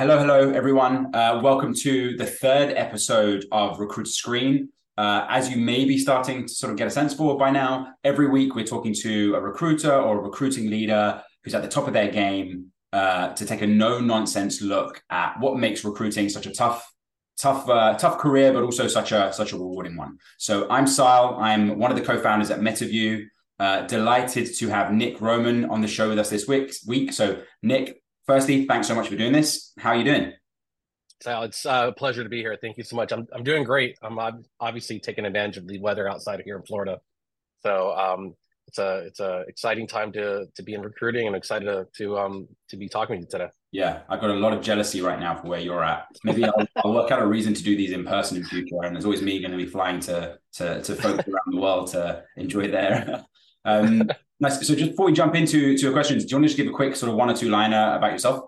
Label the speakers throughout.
Speaker 1: hello, hello, everyone. Uh, welcome to the third episode of Recruit Screen. Uh, as you may be starting to sort of get a sense for by now, every week we're talking to a recruiter or a recruiting leader who's at the top of their game uh, to take a no nonsense look at what makes recruiting such a tough, tough, uh, tough career, but also such a such a rewarding one. So I'm Siadhal. I'm one of the co-founders at MetaView. Uh, delighted to have Nick Roman on the show with us this week. Week. So Nick, firstly, thanks so much for doing this. How are you doing?
Speaker 2: So it's a pleasure to be here. Thank you so much. I'm I'm doing great. I'm obviously taking advantage of the weather outside of here in Florida. So um, it's a it's a exciting time to to be in recruiting. I'm excited to to um to be talking to you today.
Speaker 1: Yeah, I've got a lot of jealousy right now for where you're at. Maybe I'll, I'll work out a reason to do these in person in future. And there's always me going to be flying to to to folks around the world to enjoy there. um, Nice. So just before we jump into to your questions, do you want to just give a quick sort of one or two liner about yourself?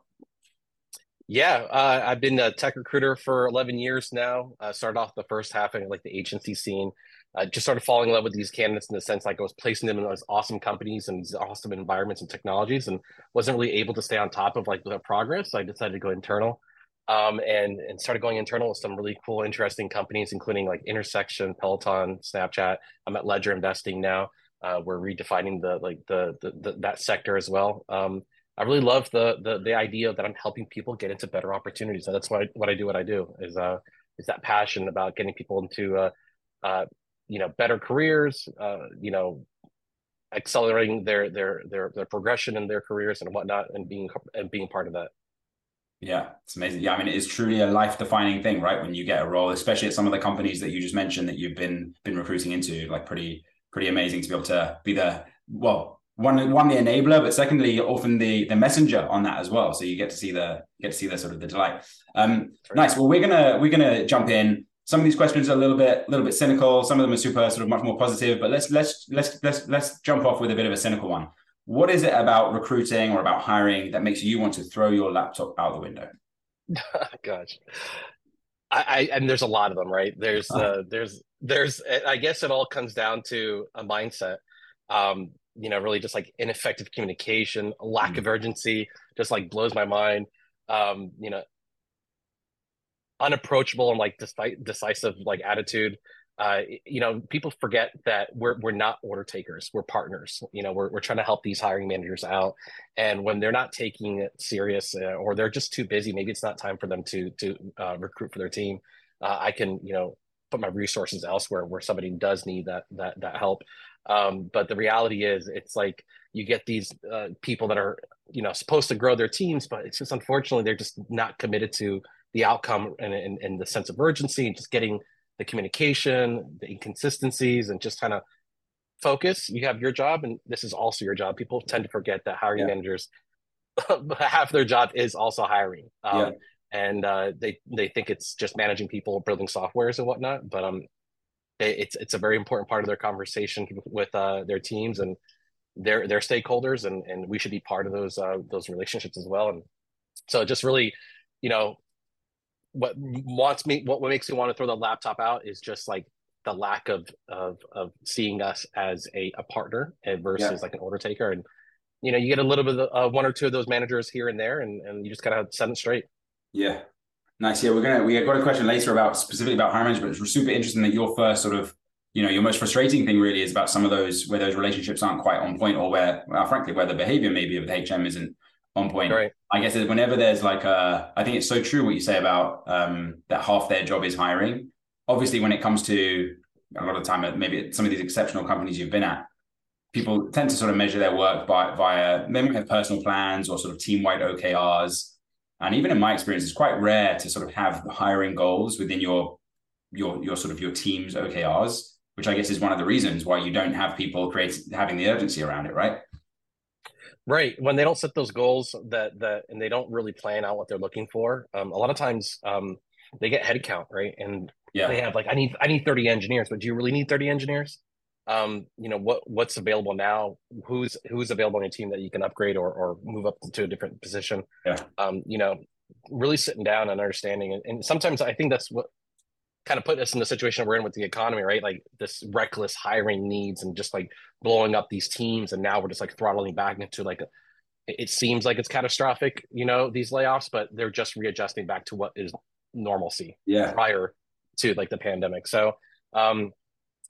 Speaker 2: Yeah, uh, I've been a tech recruiter for 11 years now. Uh, started off the first half in like the agency scene. I uh, just started falling in love with these candidates in the sense like I was placing them in those awesome companies and these awesome environments and technologies, and wasn't really able to stay on top of like the progress. So I decided to go internal, um, and and started going internal with some really cool, interesting companies, including like Intersection, Peloton, Snapchat. I'm at Ledger Investing now. Uh, we're redefining the like the, the, the that sector as well. Um, I really love the, the the idea that I'm helping people get into better opportunities. And that's why what I do. What I do is uh is that passion about getting people into uh, uh you know better careers. Uh, you know, accelerating their their their their progression in their careers and whatnot, and being and being part of that.
Speaker 1: Yeah, it's amazing. Yeah, I mean, it is truly a life-defining thing, right? When you get a role, especially at some of the companies that you just mentioned that you've been been recruiting into, like pretty pretty amazing to be able to be the well one one the enabler, but secondly often the the messenger on that as well. So you get to see the get to see the sort of the delight. Um, nice. Well, we're gonna we're gonna jump in. Some of these questions are a little bit a little bit cynical. Some of them are super sort of much more positive. But let's let's let's let's let's jump off with a bit of a cynical one. What is it about recruiting or about hiring that makes you want to throw your laptop out the window?
Speaker 2: Gosh, I, I, and there's a lot of them, right? There's uh, there's there's I guess it all comes down to a mindset. Um, you know, really just like ineffective communication, lack mm. of urgency, just like blows my mind. Um, you know, unapproachable and like decisive like attitude uh, you know, people forget that we're we're not order takers. We're partners. You know, we're we're trying to help these hiring managers out, and when they're not taking it serious uh, or they're just too busy, maybe it's not time for them to to uh, recruit for their team. Uh, I can you know put my resources elsewhere where somebody does need that that that help. Um, but the reality is, it's like you get these uh, people that are you know supposed to grow their teams, but it's just unfortunately they're just not committed to the outcome and, and, and the sense of urgency and just getting the communication, the inconsistencies, and just kind of focus. You have your job, and this is also your job. People tend to forget that hiring yeah. managers half their job is also hiring. Um, yeah. And uh, they they think it's just managing people, building softwares and whatnot. But um, they, it's it's a very important part of their conversation with uh, their teams and their their stakeholders, and and we should be part of those uh, those relationships as well. And so just really, you know, what wants me what, what makes me want to throw the laptop out is just like the lack of of of seeing us as a, a partner versus yeah. like an order taker and you know you get a little bit of uh, one or two of those managers here and there and, and you just kind of set it straight
Speaker 1: yeah nice yeah we're gonna we got a question later about specifically about hiring management but it's super interesting that your first sort of you know your most frustrating thing really is about some of those where those relationships aren't quite on point or where well, frankly where the behavior maybe of the hm isn't on point. Right. I guess whenever there's like a, I think it's so true what you say about um, that half their job is hiring. Obviously, when it comes to a lot of time, maybe some of these exceptional companies you've been at, people tend to sort of measure their work by via maybe have personal plans or sort of team wide OKRs. And even in my experience, it's quite rare to sort of have hiring goals within your your your sort of your team's OKRs, which I guess is one of the reasons why you don't have people create having the urgency around it, right?
Speaker 2: Right. When they don't set those goals that that and they don't really plan out what they're looking for, um, a lot of times um, they get headcount, right? And yeah. they have like I need I need 30 engineers, but do you really need 30 engineers? Um, you know, what what's available now, who's who's available on your team that you can upgrade or or move up to a different position. Yeah. Um, you know, really sitting down and understanding and, and sometimes I think that's what kind of put us in the situation we're in with the economy, right? Like this reckless hiring needs and just like blowing up these teams, and now we're just like throttling back into like a, it seems like it's catastrophic, you know, these layoffs, but they're just readjusting back to what is normalcy
Speaker 1: yeah.
Speaker 2: prior to like the pandemic. So um,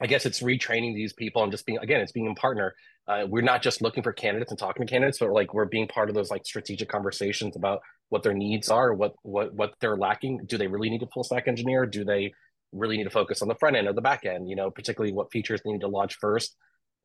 Speaker 2: I guess it's retraining these people and just being again, it's being a partner. Uh, we're not just looking for candidates and talking to candidates, but like we're being part of those like strategic conversations about what their needs are, what what what they're lacking. Do they really need a full stack engineer? Do they really need to focus on the front end or the back end? You know, particularly what features they need to launch first.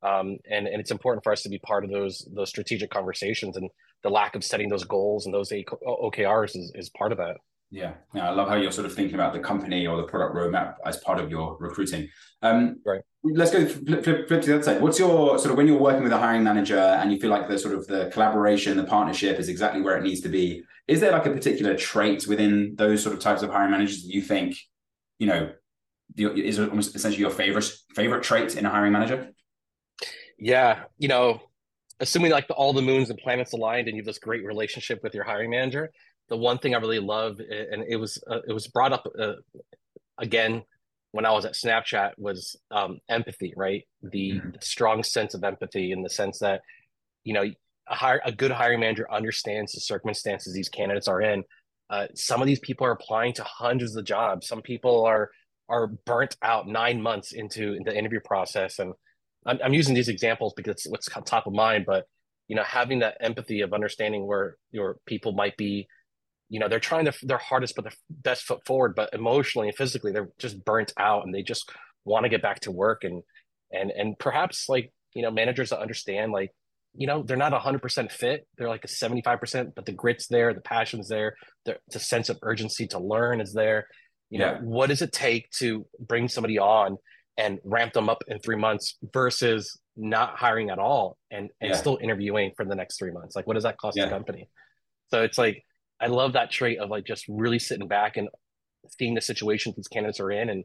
Speaker 2: Um, and and it's important for us to be part of those those strategic conversations. And the lack of setting those goals and those OKRs is, is part of that.
Speaker 1: Yeah, yeah, I love how you're sort of thinking about the company or the product roadmap as part of your recruiting. Um,
Speaker 2: right.
Speaker 1: Let's go flip, flip, flip to the other side. What's your sort of when you're working with a hiring manager and you feel like the sort of the collaboration, the partnership is exactly where it needs to be? Is there like a particular trait within those sort of types of hiring managers that you think, you know, is it almost essentially your favorite favorite trait in a hiring manager?
Speaker 2: Yeah, you know, assuming like the, all the moons and planets aligned and you have this great relationship with your hiring manager, the one thing I really love, and it was uh, it was brought up uh, again when I was at Snapchat, was um, empathy. Right, the, mm-hmm. strong sense of empathy in the sense that you know a, hire, a good hiring manager understands the circumstances these candidates are in. Uh, some of these people are applying to hundreds of jobs. Some people are are burnt out nine months into the interview process, and I'm, I'm using these examples because it's what's top of mind. But you know, having that empathy of understanding where your people might be you know they're trying to their hardest put their best foot forward but emotionally and physically they're just burnt out and they just want to get back to work and and and perhaps like you know managers that understand like you know they're not 100% fit they're like a 75% but the grit's there the passion's there the, the sense of urgency to learn is there you yeah. know what does it take to bring somebody on and ramp them up in three months versus not hiring at all and and yeah. still interviewing for the next three months like what does that cost yeah. the company so it's like I love that trait of like just really sitting back and seeing the situations these candidates are in and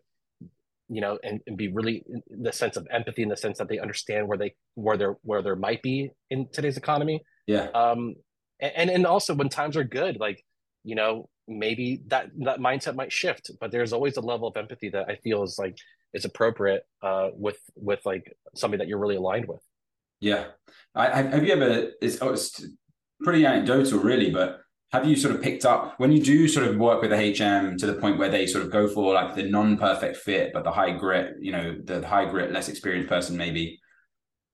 Speaker 2: you know and, and be really the sense of empathy in the sense that they understand where they where there where there might be in today's economy.
Speaker 1: Yeah.
Speaker 2: Um and and also when times are good like you know maybe that that mindset might shift but there's always a level of empathy that i feel is like is appropriate uh with with like somebody that you're really aligned with.
Speaker 1: Yeah. I, have you ever it's, oh, it's pretty anecdotal really but have you sort of picked up when you do sort of work with a HM to the point where they sort of go for like the non-perfect fit, but the high grit, you know, the high grit, less experienced person maybe.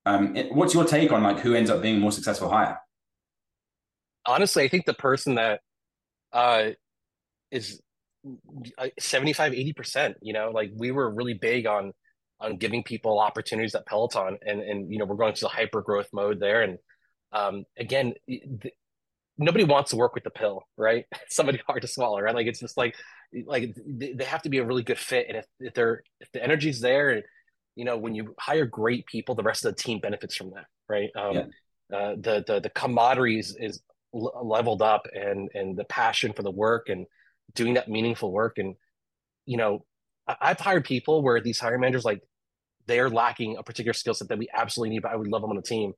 Speaker 1: Um, it, what's your take on like who ends up being more successful hire?
Speaker 2: Honestly, I think the person that uh, is uh, 75, 80%, you know, like we were really big on on giving people opportunities at Peloton and and you know, we're going to the hyper growth mode there. And um, again, nobody wants to work with the pill, right? Somebody hard to swallow, right? Like it's just like like they have to be a really good fit, and if, if they're if the energy's there, you know, when you hire great people, the rest of the team benefits from that, right? Um, yeah. uh, the the the commodities is leveled up, and and the passion for the work and doing that meaningful work, and you know, I've hired people where these hiring managers like they're lacking a particular skill set that we absolutely need, but I would love them on the team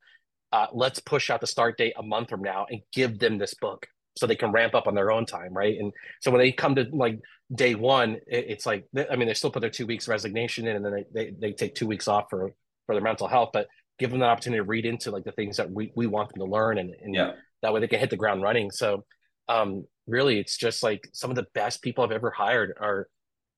Speaker 2: uh, let's push out the start date a month from now and give them this book so they can ramp up on their own time right and so when they come to like day one it, it's like i mean they still put their two weeks resignation in and then they, they, they take two weeks off for for their mental health but give them the opportunity to read into like the things that we, we want them to learn and, and
Speaker 1: yeah.
Speaker 2: that way they can hit the ground running so um really it's just like some of the best people i've ever hired are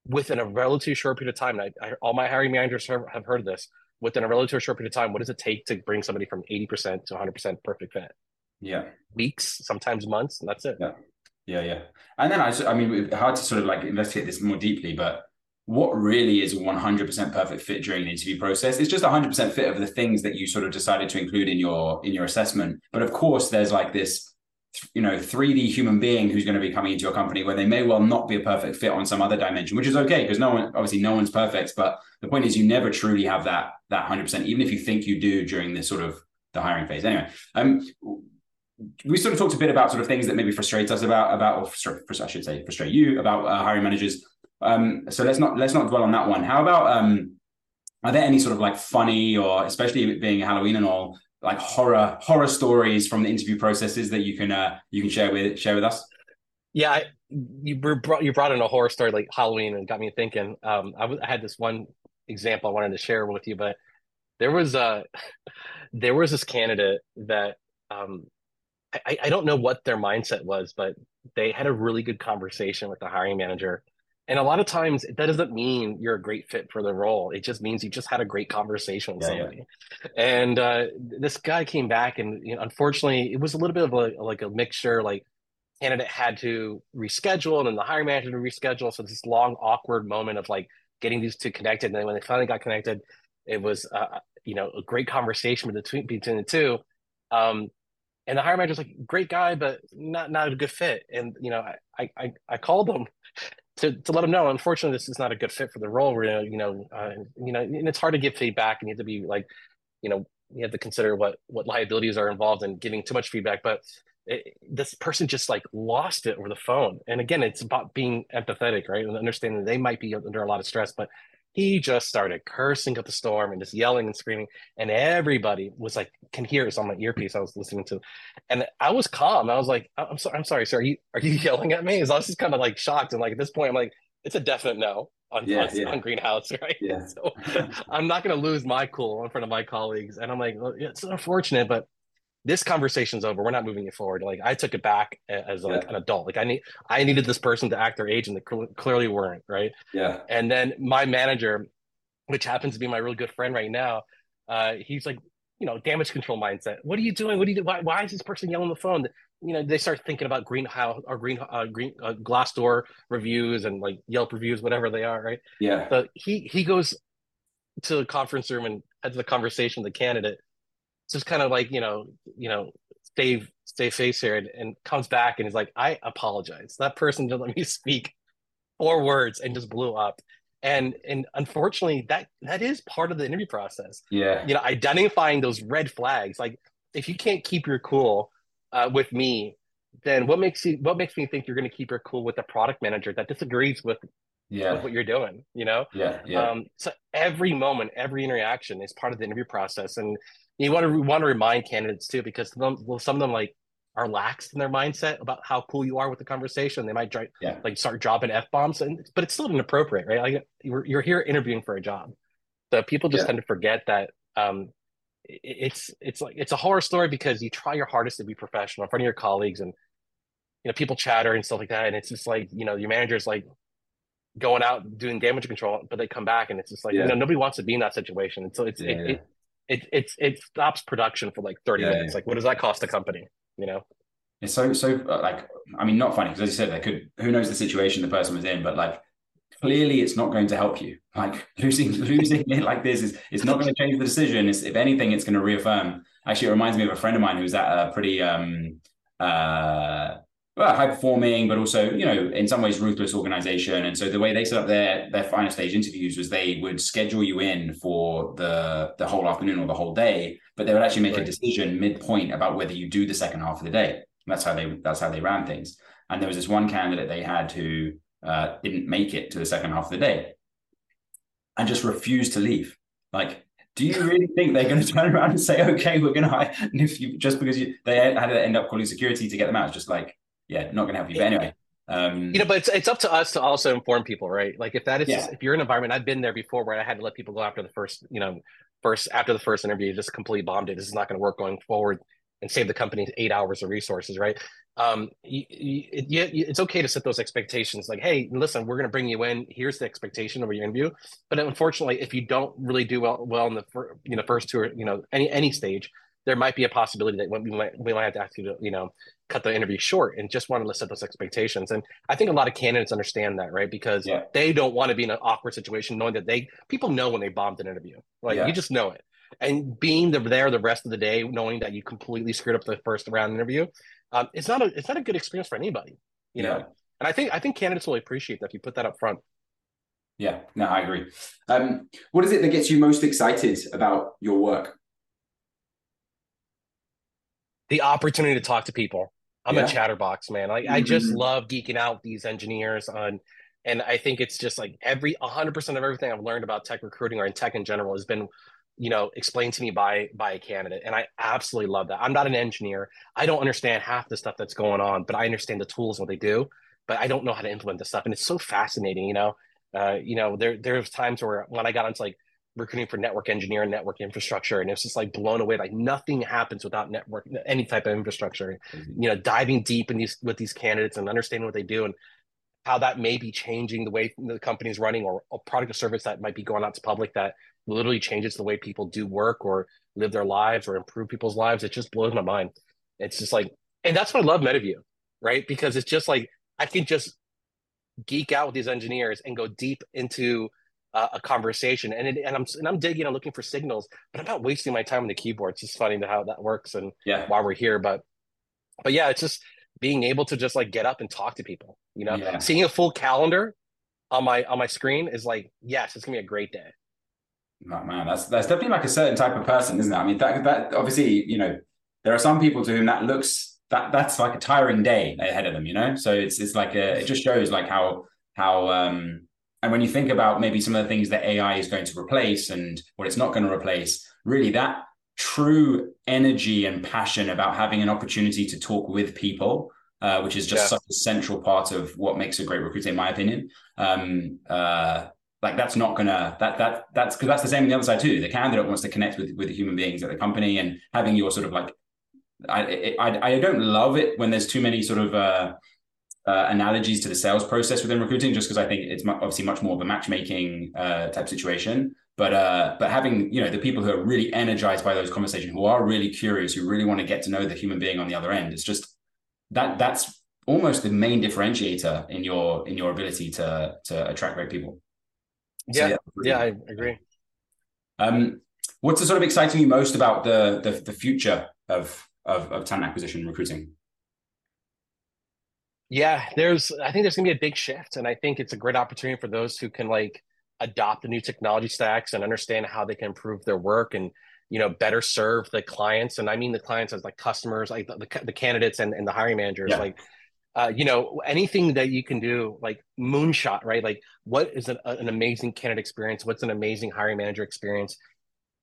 Speaker 2: within a relatively short period of time I, I, all my hiring managers have, have heard of this within a relatively short period of time, what does it take to bring somebody from 80% to 100% perfect fit?
Speaker 1: Yeah.
Speaker 2: Weeks, sometimes months, and that's it.
Speaker 1: Yeah. Yeah. Yeah. And then I, I mean, hard to sort of like investigate this more deeply, but what really is a 100% perfect fit during the interview process it's just 100% fit of the things that you sort of decided to include in your in your assessment but of course there's like this you know 3d human being who's going to be coming into your company where they may well not be a perfect fit on some other dimension which is okay because no one obviously no one's perfect but the point is you never truly have that that 100% even if you think you do during this sort of the hiring phase. Anyway um we sort of talked a bit about sort of things that maybe frustrate us about about or I should say frustrate you about uh, hiring managers. Um so let's not let's not dwell on that one. How about um are there any sort of like funny or especially being Halloween and all like horror horror stories from the interview processes that you can uh, you can share with share with us?
Speaker 2: Yeah, I, you brought you brought in a horror story like Halloween and got me thinking. Um, I, w- I had this one example I wanted to share with you, but there was a there was this candidate that um, I, I don't know what their mindset was, but they had a really good conversation with the hiring manager. And a lot of times that doesn't mean you're a great fit for the role. It just means you just had a great conversation with yeah, somebody. Yeah. And uh, this guy came back and you know, unfortunately it was a little bit of a, like a mixture, like candidate had to reschedule and then the hiring manager to reschedule. So this long, awkward moment of like getting these two connected. And then when they finally got connected, it was, uh, you know, a great conversation between, between the two. Um, and the hiring manager's like, great guy, but not not a good fit. And you know, I I I called him to to let them know. Unfortunately, this is not a good fit for the role. We're you know uh, you know, and it's hard to give feedback, and you have to be like, you know, you have to consider what what liabilities are involved in giving too much feedback. But it, this person just like lost it over the phone. And again, it's about being empathetic, right, and understanding they might be under a lot of stress, but he just started cursing at the storm and just yelling and screaming and everybody was like can hear us on my earpiece i was listening to. And i was calm. I was like i'm sorry i'm sorry sir. Are you are you yelling at me? Because i was just kind of like shocked. And like at this point i'm like it's a definite no on, yeah, on, yeah. on greenhouse right? Yeah. so i'm not going to lose my cool in front of my colleagues. And i'm like well, it's unfortunate but this conversation's over. We're not moving it forward. Like I took it back as like yeah. an adult. Like I need, I needed this person to act their age, and they clearly weren't. Right.
Speaker 1: Yeah.
Speaker 2: And then my manager, which happens to be my real good friend right now, uh, he's like, you know, damage control mindset. What are you doing? What do you do? Why, why is this person yelling on the phone? You know, they start thinking about greenhouse or green, uh, green uh, Glassdoor reviews and like Yelp reviews, whatever they are. Right.
Speaker 1: Yeah.
Speaker 2: So he he goes to the conference room and has the conversation with the candidate just kind of like you know you know stay stay face here and, and comes back and is like i apologize. That person didn't let me speak four words and just blew up. And and unfortunately that that is part of the interview process.
Speaker 1: Yeah.
Speaker 2: You know identifying those red flags like if you can't keep your cool uh, with me then what makes you what makes me think you're going to keep your cool with the product manager that disagrees with
Speaker 1: yeah.
Speaker 2: with what you're doing you know?
Speaker 1: Yeah yeah.
Speaker 2: Um so every moment every interaction is part of the interview process. And you want to want to remind candidates too, because some, well, some of them like are lax in their mindset about how cool you are with the conversation. They might try,
Speaker 1: yeah.
Speaker 2: like start dropping f bombs, and but it's still inappropriate, right? Like you're you're here interviewing for a job, so people just yeah. tend to forget that. Um, it's it's like it's a horror story because you try your hardest to be professional in front of your colleagues, and you know people chatter and stuff like that, and it's just like you know your manager's like going out doing damage control, but they come back and it's just like yeah. you know nobody wants to be in that situation, and so it's yeah, it, it it it's it stops production for like 30 yeah, minutes. Yeah. Like what does that cost the company? You know?
Speaker 1: It's so so uh, like I mean not funny because as you said they could who knows the situation the person was in, but like clearly it's not going to help you. Like losing losing it like this is it's not going to change the decision. It's, if anything, it's going to reaffirm. Actually, it reminds me of a friend of mine who's at a pretty um uh well, high performing, but also, you know, in some ways ruthless organization. And so the way they set up their their final stage interviews was they would schedule you in for the the whole afternoon or the whole day, but they would actually make right. a decision midpoint about whether you do the second half of the day. That's how they that's how they ran things. And there was this one candidate they had who uh, didn't make it to the second half of the day and just refused to leave. Like do you really think they're going to turn around and say, okay, we're going to hire? And if you just because you they had to end up calling security to get them out, it's just like yeah, not going to help you. But anyway, um,
Speaker 2: you know, but it's it's up to us to also inform people, right? Like if that is yeah. if you're in an environment, I've been there before where I had to let people go after the first, you know, first after the first interview, just completely bombed it. This is not going to work going forward, and save the company eight hours of resources, right? Um, you, you, it's okay to set those expectations. Like, hey, listen, we're going to bring you in. Here's the expectation of your interview. But unfortunately, if you don't really do well, well in the you know first two or you know any any stage, there might be a possibility that we might we might have to ask you to you know cut the interview short and just want to set those expectations. And I think a lot of candidates understand that, right? Because yeah. they don't want to be in an awkward situation knowing that they people know when they bombed an interview. Like yeah. you just know it. And being the, there the rest of the day, knowing that you completely screwed up the first round interview, um, it's not a it's not a good experience for anybody, you yeah. know. And I think I think candidates will appreciate that if you put that up front.
Speaker 1: Yeah, no, I agree. Um, what is it that gets you most excited about your work?
Speaker 2: The opportunity to talk to people. I'm yeah. a chatterbox, man. Like mm-hmm. I just mm-hmm. love geeking out these engineers on and I think it's just like every 100% of everything I've learned about tech recruiting or in tech in general has been you know explained to me by by a candidate and I absolutely love that. I'm not an engineer. I don't understand half the stuff that's going on, but I understand the tools what they do, but I don't know how to implement the stuff and it's so fascinating, you know. Uh, you know, there there's times where when I got into like recruiting for network engineer and network infrastructure and it's just like blown away like nothing happens without network any type of infrastructure you know diving deep in these with these candidates and understanding what they do and how that may be changing the way the company is running or a product or service that might be going out to public that literally changes the way people do work or live their lives or improve people's lives. It just blows my mind. It's just like and that's why i love metaview right? Because it's just like i can just geek out with these engineers and go deep into uh, a conversation and it, and I'm and I'm digging and looking for signals, but I'm not wasting my time on the keyboard. It's just funny how that works and
Speaker 1: yeah.
Speaker 2: why we're here. But but yeah, it's just being able to just like get up and talk to people. You know,
Speaker 1: Yeah.
Speaker 2: seeing a full calendar on my on my screen is like, yes, it's gonna be a great day.
Speaker 1: Oh, man, that's that's definitely like a certain type of person, isn't it? I mean, that that obviously, you know, there are some people to whom that looks that that's like a tiring day ahead of them, you know. So it's it's like a, it just shows like how how um and when you think about maybe some of the things that AI is going to replace and what it's not going to replace, really that true energy and passion about having an opportunity to talk with people, uh, which is just
Speaker 2: Yeah.
Speaker 1: such a central part of what makes a great recruiter, in my opinion. Um, uh, like that's not gonna that that that's because that's the same on the other side too. The candidate wants to connect with with the human beings at the company and having your sort of like I I I don't love it when there's too many sort of uh, uh, analogies to the sales process within recruiting, just because I think it's mu- obviously much more of a matchmaking uh, type situation. But uh, but having you know the people who are really energized by those conversations, who are really curious, who really want to get to know the human being on the other end, it's just that that's almost the main differentiator in your in your ability to to attract great people. So,
Speaker 2: Yeah,
Speaker 1: really-
Speaker 2: yeah, I agree.
Speaker 1: um, what's the sort of exciting you most about the the, the future of, of of talent acquisition recruiting?
Speaker 2: Yeah, there's I think there's gonna be a big shift, and I think it's a great opportunity for those who can like adopt the new technology stacks and understand how they can improve their work and you know better serve the clients. And I mean the clients as like customers, like the, the, the candidates and, and the hiring managers.
Speaker 1: Yeah.
Speaker 2: Like uh, you know anything that you can do, like moonshot, right? Like what is an, an amazing candidate experience? What's an amazing hiring manager experience?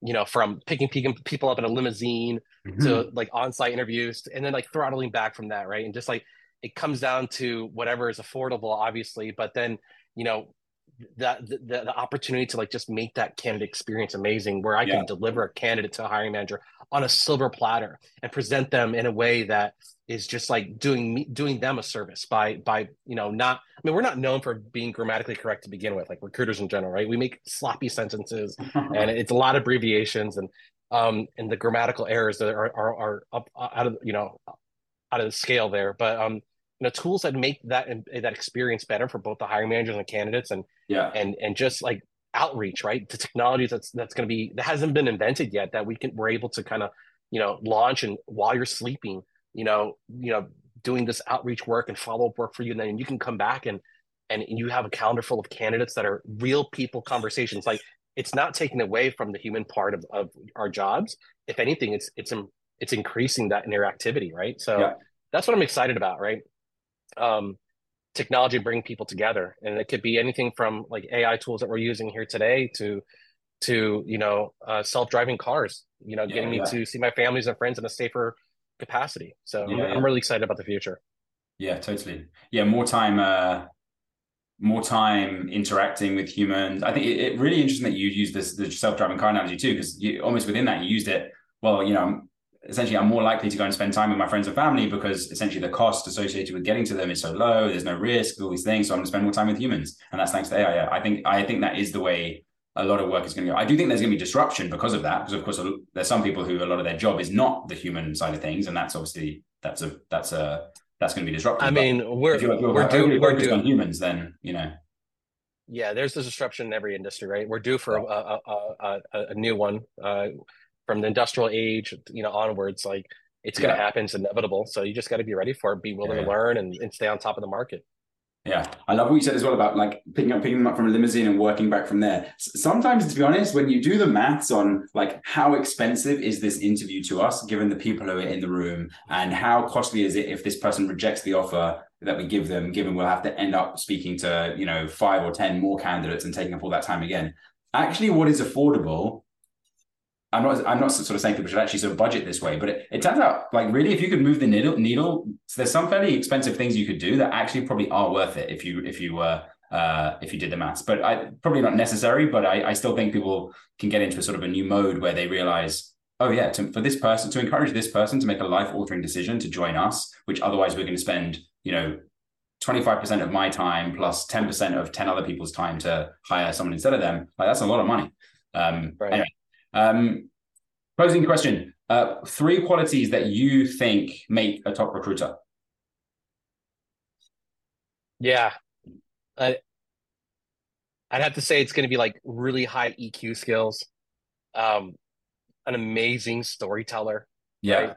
Speaker 2: You know, from picking picking people up in a limousine
Speaker 1: Hmm.
Speaker 2: to like on-site interviews and then like throttling back from that right and just like it comes down to whatever is affordable obviously but then you know that the, the, the opportunity to like just make that candidate experience amazing where i
Speaker 1: Yeah.
Speaker 2: can deliver a candidate to a hiring manager on a silver platter and present them in a way that is just like doing me doing them a service by by you know not i mean we're not known for being grammatically correct to begin with like recruiters in general right we make sloppy sentences and it's a lot of abbreviations and um and the grammatical errors that are are, are up out of you know out of the scale there but um you know tools that make that that experience better for both the hiring managers and candidates and
Speaker 1: yeah,
Speaker 2: and and just like outreach right? The technologies that's that's going to be that hasn't been invented yet that we can we're able to kind of you know launch and while you're sleeping you know you know doing this outreach work and follow-up work for you and then you can come back and and you have a calendar full of candidates that are real people conversations. Like it's not taking away from the human part of, of our jobs. If anything it's it's it's increasing that interactivity right so
Speaker 1: Yeah.
Speaker 2: that's what i'm excited about right um technology bring people together and it could be anything from like ai tools that we're using here today to to you know uh, self-driving cars you know
Speaker 1: Yeah,
Speaker 2: getting me
Speaker 1: yeah.
Speaker 2: to see my families and friends in a safer capacity so I'm, really excited about the future
Speaker 1: yeah, totally. Yeah, more time, uh, more time interacting with humans. I think it, it really interesting that you use this the self-driving car analogy too, because you almost within that you used it. Well, you know, essentially, I'm more likely to go and spend time with my friends and family because essentially the cost associated with getting to them is so low. There's no risk, all these things. So I'm going to spend more time with humans, and that's thanks to AI. I think I think that is the way a lot of work is going to go. I do think there's going to be disruption because of that, because of course there's some people who a lot of their job is not the human side of things, and that's obviously that's a that's a that's going to be disruptive.
Speaker 2: i
Speaker 1: But
Speaker 2: mean we're
Speaker 1: if you're, if you're
Speaker 2: we're due we're
Speaker 1: focused on humans, then you know,
Speaker 2: yeah there's this disruption in every industry right we're due for a, a, a, a, a new one uh from the industrial age you know onwards like it's going to
Speaker 1: Yeah.
Speaker 2: happen it's inevitable so you just got to be ready for it be willing
Speaker 1: Yeah.
Speaker 2: to learn and, and stay on top of the market
Speaker 1: Yeah, I love what you said as well about like picking up picking them up from a limousine and working back from there. Sometimes, to be honest, when you do the maths on like how expensive is this interview to us, given the people who are in the room, and how costly is it if this person rejects the offer that we give them, given we'll have to end up speaking to you know five or ten more candidates and taking up all that time again. Actually, what is affordable I'm not I'm not sort of saying people should actually sort of budget this way, but it, it turns out like really if you could move the needle needle, so there's some fairly expensive things you could do that actually probably are worth it if you if you uh uh, if you did the maths. But I probably not necessary. But I, I still think people can get into a sort of a new mode where they realize, oh yeah, to, for this person to encourage this person to make a life altering decision to join us, which otherwise we're going to spend, you know, 25% of my time plus 10% of 10 other people's time to hire someone instead of them. Like that's a lot of money. Um, right. Anyway, um, closing question. Uh, three qualities that you think make a top recruiter.
Speaker 2: Yeah. I, I'd have to say it's going to be like really high EQ skills, um, an amazing storyteller.
Speaker 1: Yeah.
Speaker 2: Right?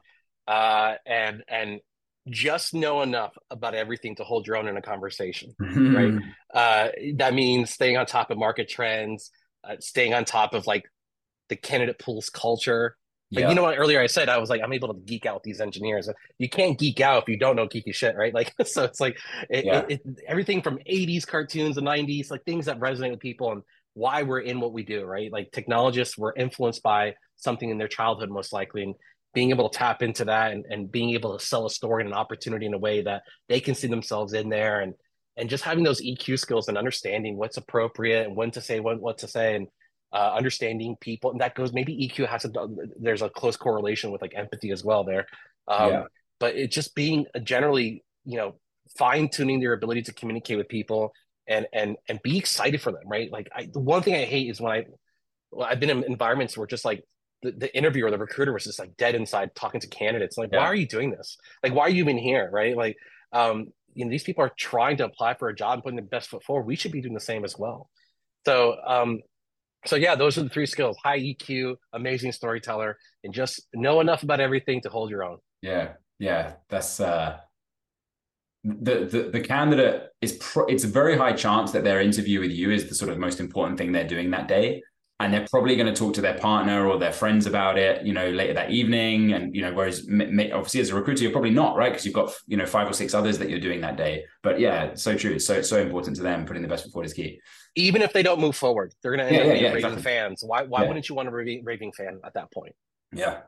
Speaker 2: Uh, and, and just know enough about everything to hold your own in a conversation, right? Uh, that means staying on top of market trends, uh, staying on top of like the candidate pools culture. Like, yeah. you know what? Earlier I said I was like, I'm able to geek out with these engineers. You can't geek out if you don't know geeky shit, right? Like, so it's like it, yeah. it, it, everything from 80s cartoons and 90s, like things that resonate with people and why we're in what we do, right? Like technologists were influenced by something in their childhood, most likely, and being able to tap into that and, and being able to sell a story and an opportunity in a way that they can see themselves in there and and just having those EQ skills and understanding what's appropriate and when to say what, what to say and uh, understanding people and that goes maybe EQ has a there's a close correlation with like empathy as well there um, yeah. but it just being generally you know fine tuning their ability to communicate with people and and and be excited for them right like I, the one thing I hate is when I well, I've been in environments where just like the, the interviewer, the recruiter was just like dead inside talking to candidates. Like, yeah. why are you doing this? Like, why are you even here? Right. Like, um, you know, these people are trying to apply for a job and putting their best foot forward. We should be doing the same as well. So, um, so yeah, those are the three skills: high EQ, amazing storyteller, and just know enough about everything to hold your own.
Speaker 1: Yeah, yeah, that's uh, the the the candidate is. Pro- it's a very high chance that their interview with you is the sort of most important thing they're doing that day and they're probably going to talk to their partner or their friends about it, you know, later that evening. And you know, whereas obviously as a recruiter, you're probably not right because you've got you know five or six others that you're doing that day. But yeah, so true. It's so so important to them. Putting the best foot forward is key.
Speaker 2: Even if they don't move forward, they're going to end yeah, up yeah, being yeah, raving exactly. fans. Why why wouldn't you want a raving, raving fan at that point?
Speaker 1: Yeah.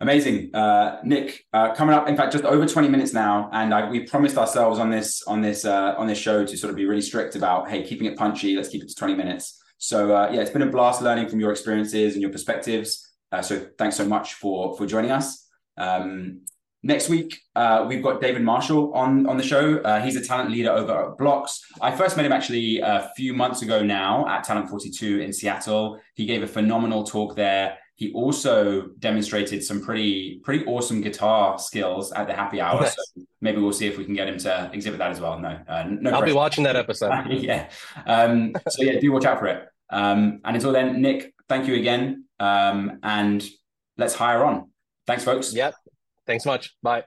Speaker 1: Amazing, uh, Nick. Uh, coming up, in fact, just over twenty minutes now, and I, we promised ourselves on this on this uh, on this show to sort of be really strict about, hey, keeping it punchy. Let's keep it to twenty minutes. So uh, yeah, it's been a blast learning from your experiences and your perspectives. Uh, so thanks so much for for joining us. Um, next week uh, we've got David Marshall on on the show. Uh, he's a talent leader over at Blocks. I first met him actually a few months ago now at Talent 42 in Seattle. He gave a phenomenal talk there. He also demonstrated some pretty pretty awesome guitar skills at the happy hour. Yes. So maybe we'll see if we can get him to exhibit that as well. No, uh, no.
Speaker 2: I'll pressure. be watching that episode.
Speaker 1: yeah. Um, so yeah, do watch out for it. Um, and until then, Nick, thank you again, um, and let's hire on. Thanks, folks.
Speaker 2: Yep. Thanks much. Bye.